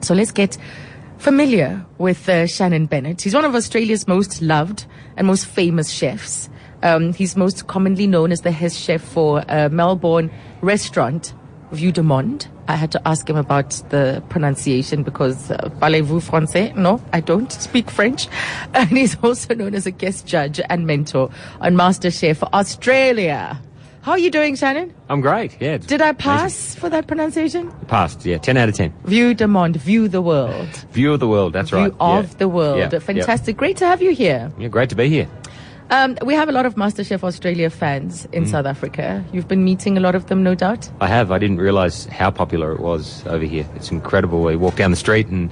So let's get familiar with uh, Shannon Bennett. He's one of Australia's most loved and most famous chefs. Um, he's most commonly known as the head chef for a Melbourne restaurant, Vue de Monde. I had to ask him about the pronunciation because uh, parlez-vous français? No, I don't speak French. And he's also known as a guest judge and mentor on MasterChef Australia. How are you doing, Shannon? I'm great. Yeah. Did I amazing. pass for that pronunciation? Passed. Yeah. Ten out of ten. Vue de monde, view the world. View of the world. That's View right. of yeah. the world. Yeah, yeah. Fantastic. Great to have you here. Yeah. Great to be here. Um, we have a lot of MasterChef Australia fans in Mm. South Africa. You've been meeting a lot of them, no doubt. I have. I didn't realise how popular it was over here. It's incredible. We walk down the street and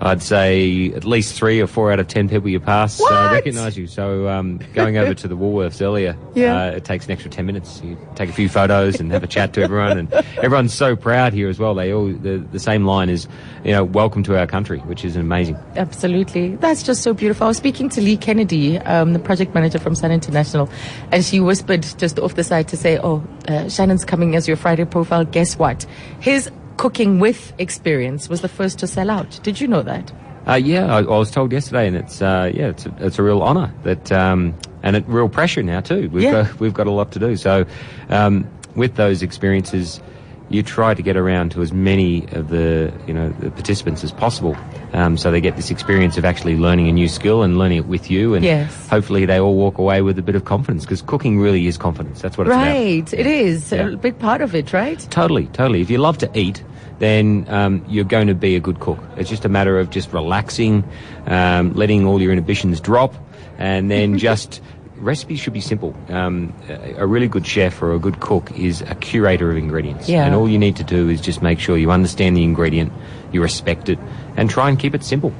I'd say at least three or four out of ten people you pass uh, recognise you. So um, going over to the Woolworths earlier, Yeah. uh, it takes an extra ten minutes. You take a few photos and have a chat to everyone, and everyone's so proud here as well. They all the, the same line is, you know, welcome to our country, which is amazing. Absolutely. That's just so beautiful. I was speaking to Lee Kennedy, um, the project manager from Sun International, and she whispered just off the side to say, Oh, uh, Shannon's coming as your Friday profile. Guess what? His cooking with experience was the first to sell out. Did you know that? Uh, yeah, I, I was told yesterday, and it's uh, yeah, it's a, it's a real honour that um, and it real pressure now too. We've Yeah. got we've got a lot to do. So um, with those experiences, you try to get around to as many of the you know the participants as possible, um, so they get this experience of actually learning a new skill and learning it with you, and Yes. hopefully they all walk away with a bit of confidence because cooking really is confidence. That's what it's about. Right. It is Yeah. a big part of it, right? Totally, totally. If you love to eat, then um, you're going to be a good cook. It's just a matter of just relaxing, um, letting all your inhibitions drop, and then just recipes should be simple. Um, a really good chef or a good cook is a curator of ingredients, Yeah. and all you need to do is just make sure you understand the ingredient, you respect it, and try and keep it simple.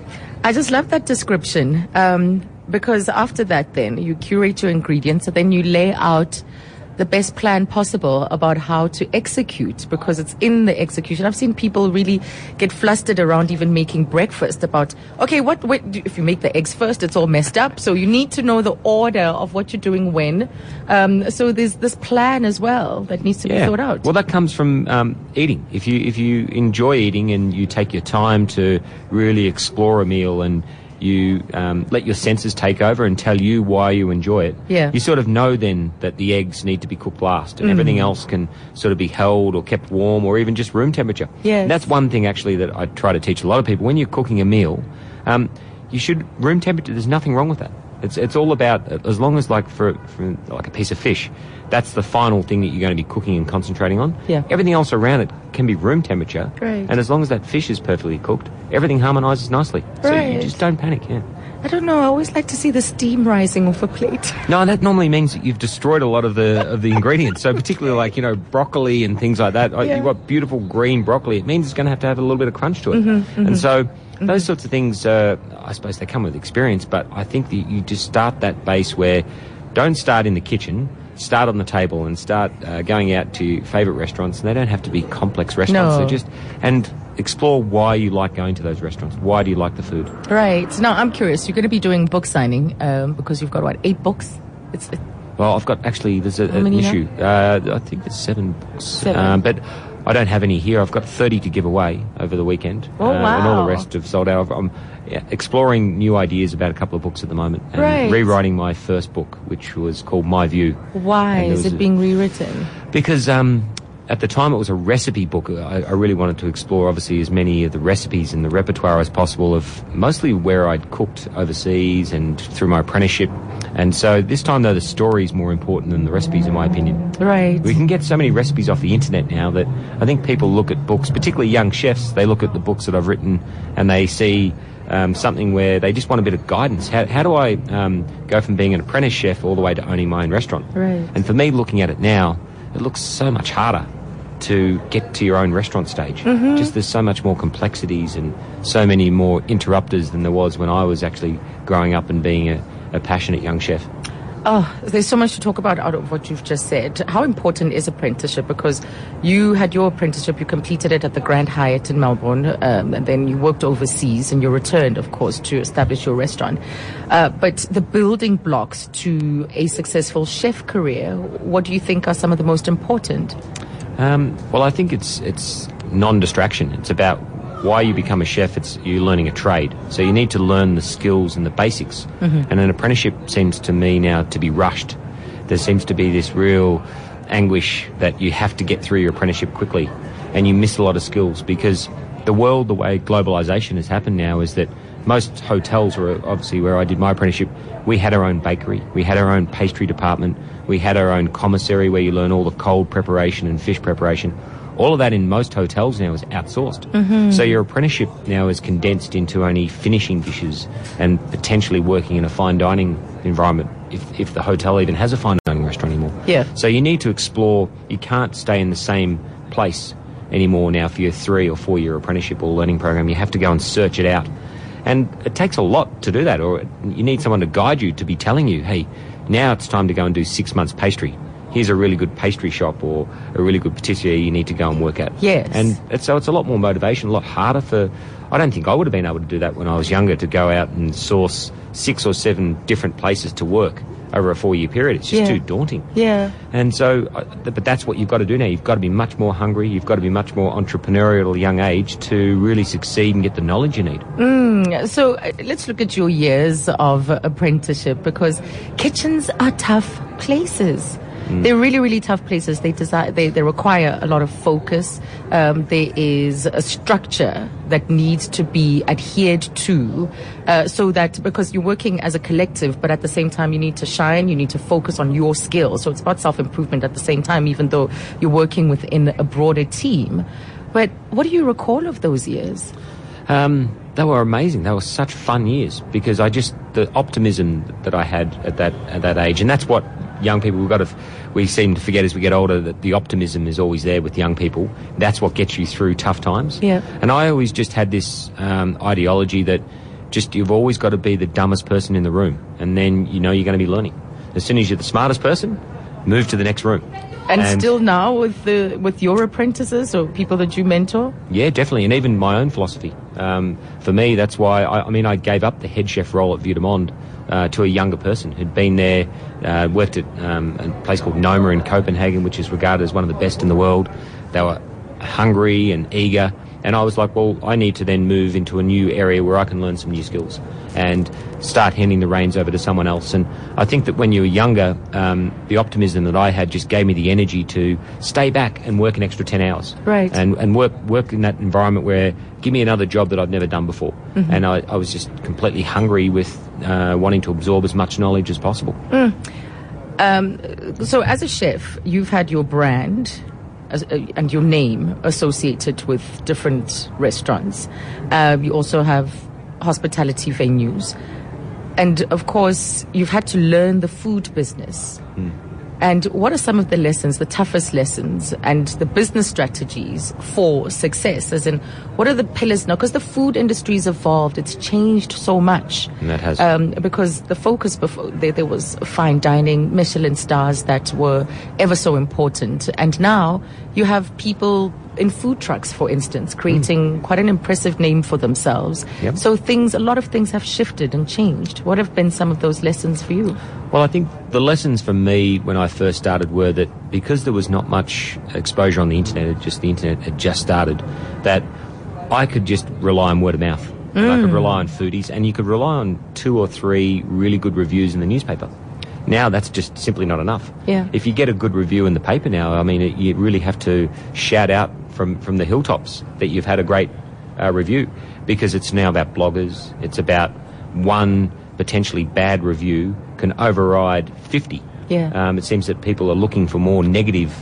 I just love that description um, because after that, then you curate your ingredients and then you lay out the best plan possible about how to execute because it's in the execution. I've seen people really get flustered around even making breakfast about, okay, what, what if you make the eggs first, it's all messed up. So you need to know the order of what you're doing when. Um, so there's this plan as well that needs to be thought out. Well, that comes from um, eating. If you if you enjoy eating and you take your time to really explore a meal and you um, let your senses take over and tell you why you enjoy it, Yeah. you sort of know then that the eggs need to be cooked last and everything else can sort of be held or kept warm or even just room temperature. Yes. And that's one thing actually that I try to teach a lot of people. When you're cooking a meal, um, you should room temperature. There's nothing wrong with that. It's it's all about as long as like for, for like a piece of fish, that's the final thing that you're going to be cooking and concentrating on. Yeah. Everything else around it can be room temperature. Right. And as long as that fish is perfectly cooked, everything harmonizes nicely. Right. So you just don't panic. Yeah. I don't know. I always like to see the steam rising off a plate. No, that normally means that you've destroyed a lot of the of the ingredients. So particularly like you know broccoli and things like that. Yeah. You've got beautiful green broccoli. It means it's going to have to have a little bit of crunch to it. Mm-hmm, And so those sorts of things, uh, I suppose they come with experience. But I think that you just start that base where don't start in the kitchen. Start on the table and start uh, going out to favourite restaurants. And they don't have to be complex restaurants. No. They're just and explore why you like going to those restaurants. Why do you like the food? Right. Now, I'm curious. You're going to be doing book signing um, because you've got, what, eight books? It's Well, I've got actually there's a, an issue. Uh, I think there's seven books, Seven. Um, but I don't have any here. I've got 30 to give away over the weekend. Oh, uh, And all the rest have sold out. I'm exploring new ideas about a couple of books at the moment and Right. rewriting my first book, which was called My View. Why is it being rewritten? Because um, at the time it was a recipe book. I, I really wanted to explore, obviously, as many of the recipes in the repertoire as possible of mostly where I'd cooked overseas and through my apprenticeship. And so this time, though, the story is more important than the recipes, in my opinion. Right. We can get so many recipes off the internet now that I think people look at books, particularly young chefs, they look at the books that I've written and they see um, something where they just want a bit of guidance. How, how do I um, go from being an apprentice chef all the way to owning my own restaurant? Right. And for me, looking at it now, it looks so much harder to get to your own restaurant stage. Mm-hmm. Just there's so much more complexities and so many more interrupters than there was when I was actually growing up and being a, a passionate young chef. Oh, there's so much to talk about out of what you've just said. How important is apprenticeship? Because you had your apprenticeship, you completed it at the Grand Hyatt in Melbourne, um, and then you worked overseas, and you returned, of course, to establish your restaurant. Uh, but the building blocks to a successful chef career, what do you think are some of the most important? Um, well, I think it's it's non-distraction. It's about why you become a chef, it's you're learning a trade. So you need to learn the skills and the basics. And an apprenticeship seems to me now to be rushed. There seems to be this real anguish that you have to get through your apprenticeship quickly and you miss a lot of skills because the world, the way globalization has happened now is that most hotels were obviously where I did my apprenticeship, we had our own bakery, we had our own pastry department, we had our own commissary where you learn all the cold preparation and fish preparation. All of that in most hotels now is outsourced. Mm-hmm. So your apprenticeship now is condensed into only finishing dishes and potentially working in a fine dining environment if, if the hotel even has a fine dining restaurant anymore. Yeah. So you need to explore, you can't stay in the same place anymore now for your three or four year apprenticeship or learning program. You have to go and search it out. And it takes a lot to do that, or you need someone to guide you to be telling you, hey, now it's time to go and do six months pastry. Here's a really good pastry shop or a really good patisserie you need to go and work at. Yes. And it's, so it's a lot more motivation, a lot harder for. I don't think I would have been able to do that when I was younger to go out and source six or seven different places to work over a four year period. It's just Yeah. too daunting. Yeah. And so, uh, but that's what you've got to do now. You've got to be much more hungry. You've got to be much more entrepreneurial at a young age to really succeed and get the knowledge you need. So uh, let's look at your years of apprenticeship because kitchens are tough places. They're really, really tough places. They desire, they, they require a lot of focus. Um, there is a structure that needs to be adhered to, uh, so that because you're working as a collective, but at the same time you need to shine, you need to focus on your skills. So it's about self improvement at the same time, even though you're working within a broader team. But what do you recall of those years? Um, they were amazing. They were such fun years because I just the optimism that I had at that at that age, and that's what young people we've got to we seem to forget as we get older that the optimism is always there with young people. That's what gets you through tough times. Yeah. And I always just had this um, ideology that just you've always got to be the dumbest person in the room, and then you know you're going to be learning. As soon as you're the smartest person, move to the next room. And, still now with the with your apprentices or people that you mentor? Yeah, definitely, and even my own philosophy. Um, for me, that's why I, I mean I gave up the head chef role at Monde uh, to a younger person who'd been there, uh, worked at um, a place called Noma in Copenhagen, which is regarded as one of the best in the world. They were hungry and eager, and I was like, well, I need to then move into a new area where I can learn some new skills and start handing the reins over to someone else. And I think that when you were younger, um, the optimism that I had just gave me the energy to stay back and work an extra 10 hours. Right. And, and work, work in that environment where give me another job that I've never done before. And I, I was just completely hungry with uh, wanting to absorb as much knowledge as possible. So as a chef, you've had your brand and your name associated with different restaurants. Uh, you also have hospitality venues. And of course, you've had to learn the food business. And what are some of the lessons, the toughest lessons, and the business strategies for success? As in, what are the pillars now? Because the food industry's evolved, it's changed so much. And that has. Um, because the focus before there, there was fine dining, Michelin stars that were ever so important, and now you have people in food trucks, for instance, creating mm. quite an impressive name for themselves. Yep. So things, a lot of things have shifted and changed. What have been some of those lessons for you? Well, I think the lessons for me when I first started were that because there was not much exposure on the internet, just the internet had just started, that I could just rely on word of mouth. And I could mm. rely on foodies, and you could rely on two or three really good reviews in the newspaper. Now that's just simply not enough. Yeah. If you get a good review in the paper now, I mean, it, you really have to shout out from, from the hilltops that you've had a great uh, review because it's now about bloggers. It's about one potentially bad review can override 50. Yeah. Um, it seems that people are looking for more negative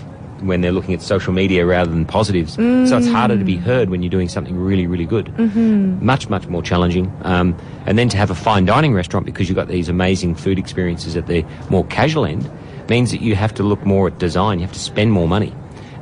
when they're looking at social media rather than positives. So it's harder to be heard when you're doing something really, really good. Mm-hmm. Much, much more challenging. Um, and then to have a fine dining restaurant because you've got these amazing food experiences at the more casual end means that you have to look more at design. You have to spend more money.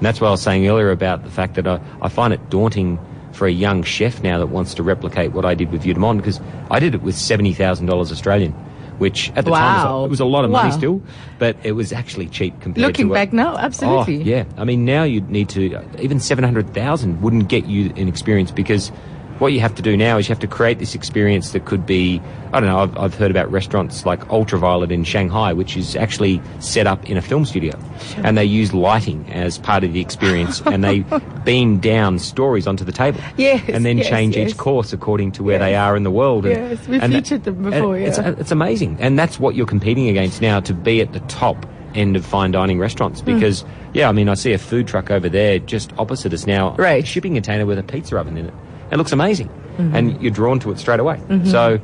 And that's what I was saying earlier about the fact that I, I find it daunting for a young chef now that wants to replicate what I did with de because I did it with $70,000 Australian. Which at the time was a, it was a lot of money Wow. still, but it was actually cheap compared Looking to what- back now, absolutely. Oh, yeah. I mean, now you'd need to, even 700,000 wouldn't get you an experience because what you have to do now is you have to create this experience that could be, I don't know, I've, I've heard about restaurants like Ultraviolet in Shanghai, which is actually set up in a film studio. And they use lighting as part of the experience and they beam down stories onto the table. Yes, And then yes, change yes. each course according to where they are in the world. And, Yes, we've and featured them before, It's, yeah. it's amazing. And that's what you're competing against now to be at the top end of fine dining restaurants Hmm. because, yeah, I mean, I see a food truck over there just opposite us now. Right. A shipping container with a pizza oven in it. It looks amazing. Mm-hmm. And you're drawn to it straight away. So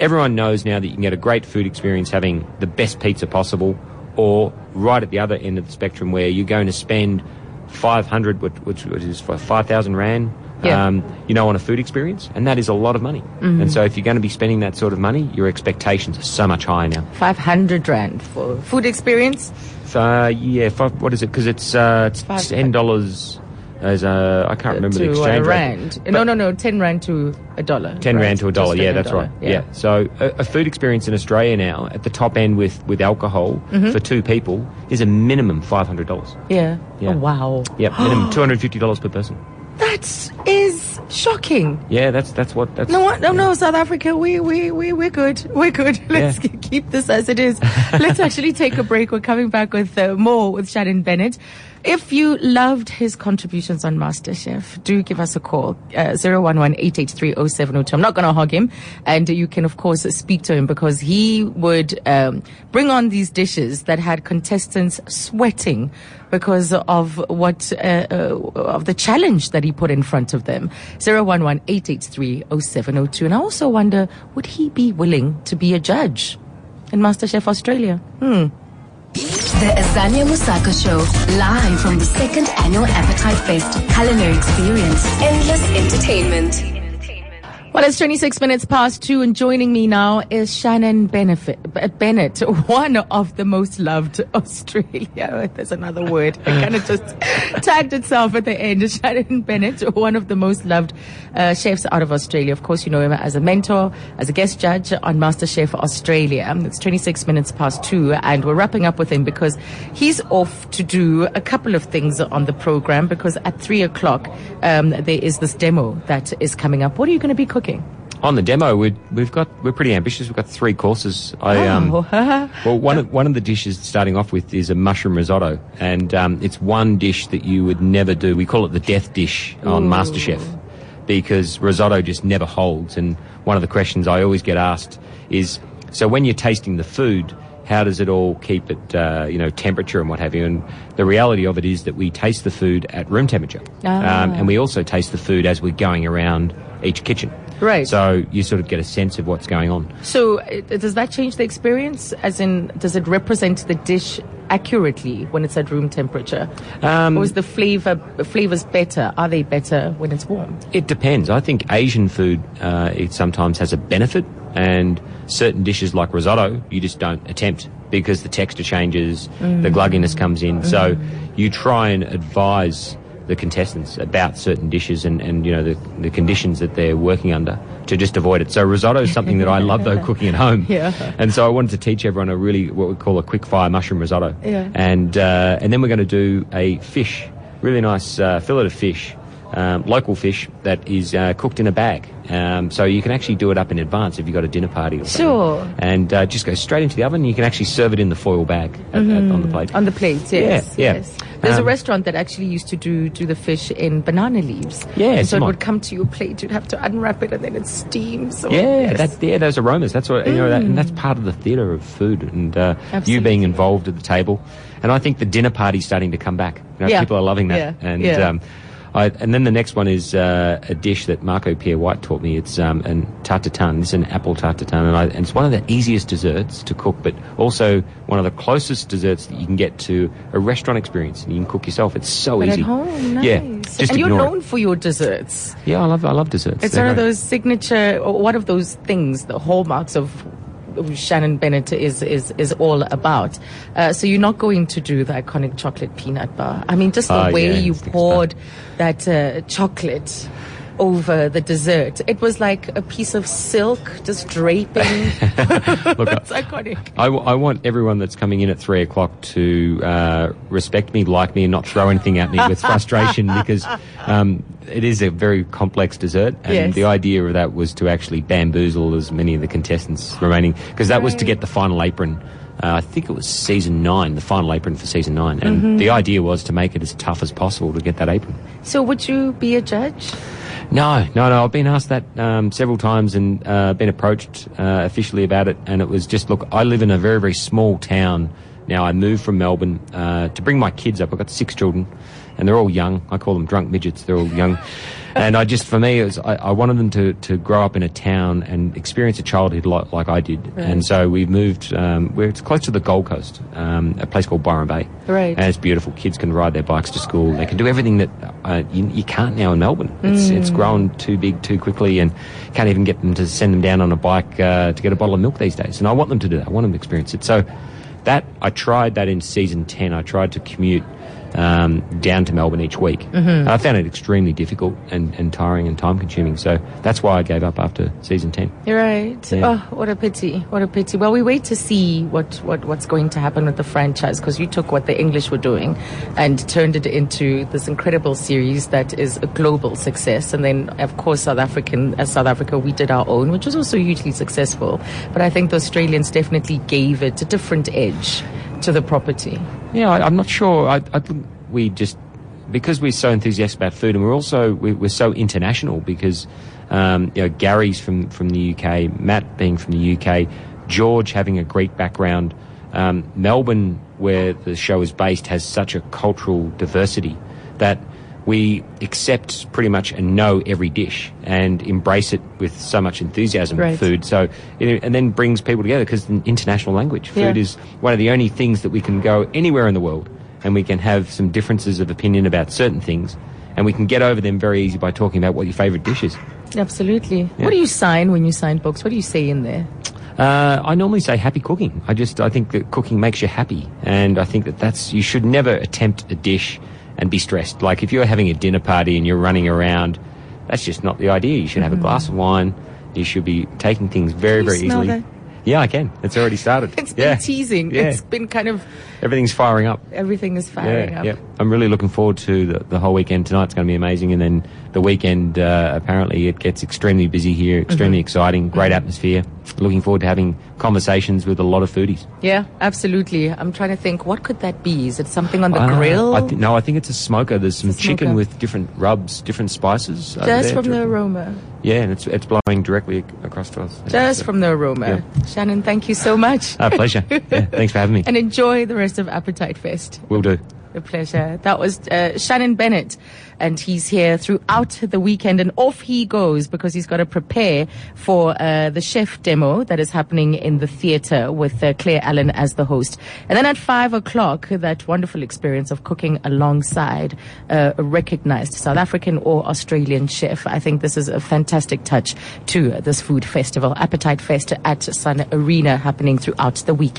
everyone knows now that you can get a great food experience having the best pizza possible or right at the other end of the spectrum where you're going to spend 500, which, which, is for 5,000 Rand, Yeah. um, you know, on a food experience. And that is a lot of money. Mm-hmm. And so if you're going to be spending that sort of money, your expectations are so much higher now. 500 Rand for food experience. Uh, yeah, five, what is it? Because it's, uh, it's Five- ten dollars as a I can't remember to the a exchange rate. rand. no, no, no, 10 Rand to a dollar. Ten right? rand to a dollar. Yeah, that's dollar. right. Yeah. So a, a food experience in Australia now at the top end with with alcohol Mm-hmm. for two people is a minimum five hundred dollars. Yeah. Yeah. Oh, wow. Yep, minimum two hundred fifty dollars per person. That is shocking. Yeah, that's that's what that's. No, what? no, no, South Africa, we, we, we, we're good. We're good. Let's Yeah. keep this as it is. Let's actually take a break. We're coming back with uh, more with Shannon Bennett. If you loved his contributions on MasterChef, do give us a call. Uh, 011-883-0702. I'm not going to hog him. And you can, of course, speak to him because he would um, bring on these dishes that had contestants sweating because of what uh, uh, of the challenge that he put in front of them. 011-883-0702. And I also wonder, would he be willing to be a judge in MasterChef Australia? The Azania Mosaka Show, live from the second annual Appetite Fest culinary experience. Endless entertainment. Well, it's 26 minutes past two, and joining me now is Shannon Benefit, Bennett, one of the most loved Australia. There's another word. It kind of just tagged itself at the end. Shannon Bennett, one of the most loved uh, chefs out of Australia. Of course, you know him as a mentor, as a guest judge on MasterChef Australia. It's 26 minutes past two, and we're wrapping up with him because he's off to do a couple of things on the program. Because at three o'clock, um, there is this demo that is coming up. What are you going to be cooking? On the demo, we we've got we're pretty ambitious. We've got three courses. I um, Oh. well one of, one of the dishes starting off with is a mushroom risotto, and um, it's one dish that you would never do. We call it the death dish on MasterChef because risotto just never holds. And one of the questions I always get asked is, so when you're tasting the food. How does it all keep it, uh, you know, temperature and what have you? And the reality of it is that we taste the food at room temperature, Ah. um, and we also taste the food as we're going around each kitchen. Right. So you sort of get a sense of what's going on. So, uh, does that change the experience? As in, does it represent the dish accurately when it's at room temperature? Um, or is the flavor flavors better? Are they better when it's warm? It depends. I think Asian food uh, it sometimes has a benefit, and certain dishes like risotto you just don't attempt because the texture changes, the glugginess comes in. So you try and advise the contestants about certain dishes and, and you know the, the conditions that they're working under to just avoid it. So risotto is something that I love though cooking at home. Yeah. And so I wanted to teach everyone a really what we call a quick fire mushroom risotto. Yeah. And uh, and then we're going to do a fish, really nice uh, fillet of fish, um, local fish that is uh, cooked in a bag. Um, so you can actually do it up in advance if you've got a dinner party or something. Sure. And uh, just go straight into the oven. You can actually serve it in the foil bag at, at, on the plate. On the plates, yes. Yeah, yeah. yes. There's a Um, restaurant that actually used to do do the fish in banana leaves. Yeah, so it would come to your plate. You'd have to unwrap it, and then it steams. Yeah, yes. that, yeah, those aromas. That's what you know, that, and that's part of the theatre of food, and uh, you being involved at the table. And I think the dinner party's starting to come back. You know, Yeah. People are loving that. Yeah, And yeah. Um, I, and then the next one is uh, a dish that Marco Pierre White taught me. It's um, an tarte tatin. It's an apple tarte tatin, and, I, and it's one of the easiest desserts to cook, but also one of the closest desserts that you can get to a restaurant experience. And you can cook yourself. It's so But easy. at home, nice. Yeah, just and you're ignore it. known for your desserts. Yeah, I love I love desserts. It's They're one of those signature, one of those things, the hallmarks of who Shannon Bennett is is is all about. Uh, so you're not going to do the iconic chocolate peanut bar. I mean, just the Ah, way yeah, you poured that uh, chocolate. Over the dessert. It was like a piece of silk just draping. Look, it's iconic. I want everyone that's coming in at three o'clock to uh, respect me, like me, and not throw anything at me with frustration because um, it is a very complex dessert. And Yes. the idea of that was to actually bamboozle as many of the contestants remaining because that was to get the final apron. Uh, I think it was season nine, the final apron for season nine. And Mm-hmm. the idea was to make it as tough as possible to get that apron. So would you be a judge? No, no, no. I've been asked that um, several times and uh, been approached uh, officially about it. And it was just, look, I live in a very, very small town. Now I moved from Melbourne uh, to bring my kids up. I've got six children, and they're all young. I call them drunk midgets. They're all young. and I just, for me, it was, I, I wanted them to, to grow up in a town and experience a childhood like, like I did. And so we moved, um, where it's close to the Gold Coast, um, a place called Byron Bay. Right. And it's beautiful. Kids can ride their bikes to school. They can do everything that uh, you, you can't now in Melbourne. It's, it's grown too big too quickly and can't even get them to send them down on a bike uh, to get a bottle of milk these days. And I want them to do that. I want them to experience it. So that I tried that in season 10. I tried to commute um, down to Melbourne each week. And I found it extremely difficult and, and tiring and time consuming. So that's why I gave up after season 10. You're right. Yeah. Oh, what a pity. What a pity. Well, we wait to see what, what, what's going to happen with the franchise because you took what the English were doing and turned it into this incredible series that is a global success. And then, of course, South African, as South Africa, we did our own, which was also hugely successful. But I think the Australians definitely gave it a different edge to the property. Yeah, I, I'm not sure. I, I think we just because we're so enthusiastic about food, and we're also we, we're so international because um, you know Gary's from from the UK, Matt being from the UK, George having a Greek background, um, Melbourne where the show is based has such a cultural diversity that we accept pretty much and know every dish and embrace it with so much enthusiasm Right. food. So, and then brings people together because international language. Food Yeah. is one of the only things that we can go anywhere in the world and we can have some differences of opinion about certain things and we can get over them very easy by talking about what your favorite dish is. Absolutely. Yeah. What do you sign when you sign books? What do you say in there? Uh, I normally say happy cooking. I just I think that cooking makes you happy, and I think that that's you should never attempt a dish and be stressed. Like if you're having a dinner party and you're running around, that's just not the idea. You should have a mm-hmm. glass of wine. You should be taking things very very smell easily. that? Yeah, I can. It's already started. It's been teasing. Yeah. It's been kind of Everything's firing up. everything is firing yeah, up. Yeah. I'm really looking forward to the, the whole weekend. Tonight's going to be amazing, and then the weekend. Uh, apparently, it gets extremely busy here. Extremely Mm-hmm. exciting. Great atmosphere. Looking forward to having conversations with a lot of foodies. Yeah, absolutely. I'm trying to think, what could that be? Is it something on the Uh, grill? I thi- no, I think it's a smoker. There's some It's chicken smoker. with different rubs, different spices. Just there. from the aroma. Yeah, and it's it's blowing directly across to us. Just so- from the aroma. Shannon, thank you so much. Ah, pleasure. yeah, thanks for having me. and enjoy the rest of Appetite Fest. Will do. A pleasure. That was uh, Shannon Bennett, and he's here throughout the weekend, and off he goes because he's got to prepare for uh, the chef demo that is happening in the theatre with uh, Claire Allen as the host. And then at five o'clock, that wonderful experience of cooking alongside uh, a recognized South African or Australian chef. I think this is a fantastic touch to this food festival, Appetite Fest at Sun Arena, happening throughout the weekend.